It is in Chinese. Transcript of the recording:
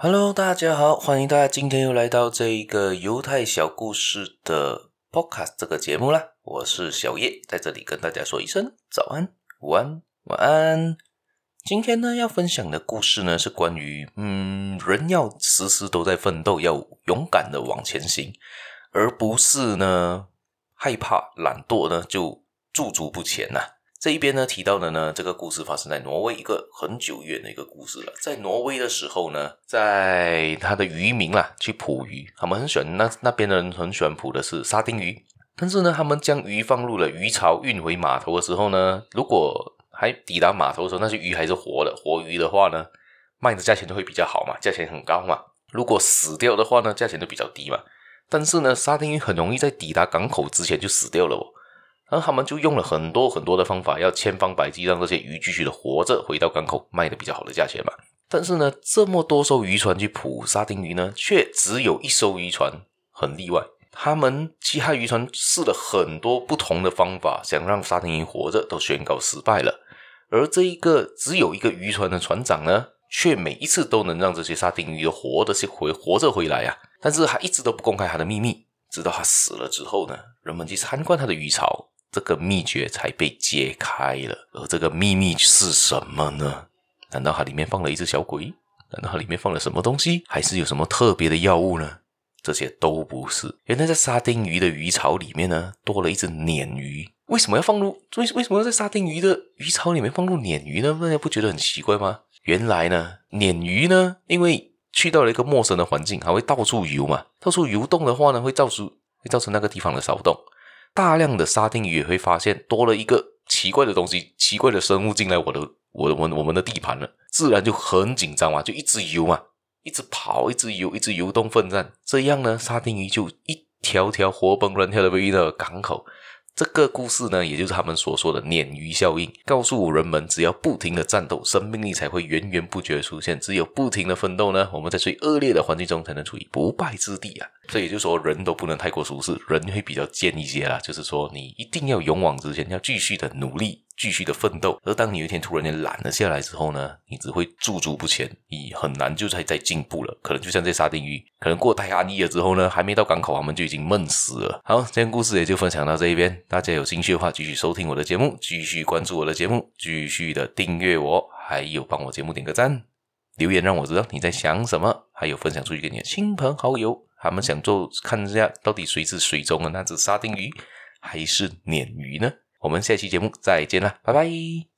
Hello，大家好，欢迎大家今天又来到这一个犹太小故事的 Podcast 这个节目啦。我是小叶，在这里跟大家说一声早安、午安、晚安。今天呢，要分享的故事呢，是关于嗯，人要时时都在奋斗，要勇敢的往前行，而不是呢害怕、懒惰呢就驻足不前呐、这一边呢提到的呢，这个故事发生在挪威一个很久远的一个故事了。在挪威的时候呢，在他的渔民啦去捕鱼，他们很喜欢那那边的人很喜欢捕的是沙丁鱼。但是呢，他们将鱼放入了鱼槽运回码头的时候呢，如果还抵达码头的时候，那些鱼还是活的活鱼的话呢，卖的价钱就会比较好嘛，价钱很高嘛。如果死掉的话呢，价钱就比较低嘛。但是呢，沙丁鱼很容易在抵达港口之前就死掉了哦。然后他们就用了很多很多的方法，要千方百计让这些鱼继续的活着，回到港口卖的比较好的价钱嘛。但是呢，这么多艘渔船去捕沙丁鱼呢，却只有一艘渔船很例外。他们其他渔船试了很多不同的方法，想让沙丁鱼活着，都宣告失败了。而这一个只有一个渔船的船长呢，却每一次都能让这些沙丁鱼活的是回活着回来啊。但是他一直都不公开他的秘密，直到他死了之后呢，人们去参观他的鱼巢。这个秘诀才被揭开了，而这个秘密是什么呢？难道它里面放了一只小鬼？难道它里面放了什么东西？还是有什么特别的药物呢？这些都不是。原来在沙丁鱼的鱼槽里面呢，多了一只鲶鱼。为什么要放入？为为什么要在沙丁鱼的鱼槽里面放入鲶鱼呢？大家不觉得很奇怪吗？原来呢，鲶鱼呢，因为去到了一个陌生的环境，还会到处游嘛，到处游动的话呢，会造成会造成那个地方的骚动。大量的沙丁鱼也会发现多了一个奇怪的东西，奇怪的生物进来我的我我我们的地盘了，自然就很紧张啊，就一直游嘛，一直跑，一直游，一直游动奋战，这样呢，沙丁鱼就一条条活蹦乱跳的围了港口。这个故事呢，也就是他们所说的鲶鱼效应，告诉人们，只要不停的战斗，生命力才会源源不绝出现。只有不停的奋斗呢，我们在最恶劣的环境中才能处于不败之地啊！所以也就是说，人都不能太过舒适，人会比较贱一些啦。就是说，你一定要勇往直前，要继续的努力。继续的奋斗，而当你有一天突然间懒了下来之后呢，你只会驻足不前，你很难就再再进步了。可能就像这沙丁鱼，可能过太安逸了之后呢，还没到港口，他们就已经闷死了。好，今天故事也就分享到这一边，大家有兴趣的话，继续收听我的节目，继续关注我的节目，继续的订阅我，还有帮我节目点个赞，留言让我知道你在想什么，还有分享出去给你的亲朋好友，他们想做看一下到底谁是水中的那只沙丁鱼，还是鲶鱼呢？我们下期节目再见啦，拜拜。